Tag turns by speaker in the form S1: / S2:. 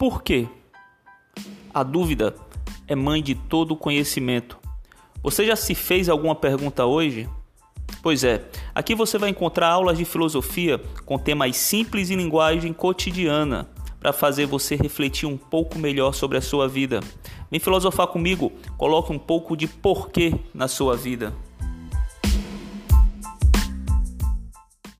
S1: Por quê? A dúvida é mãe de todo conhecimento. Você já se fez alguma pergunta hoje? Pois é, aqui você vai encontrar aulas de filosofia com temas simples e linguagem cotidiana para fazer você refletir um pouco melhor sobre a sua vida. Vem filosofar comigo, coloque um pouco de porquê na sua vida.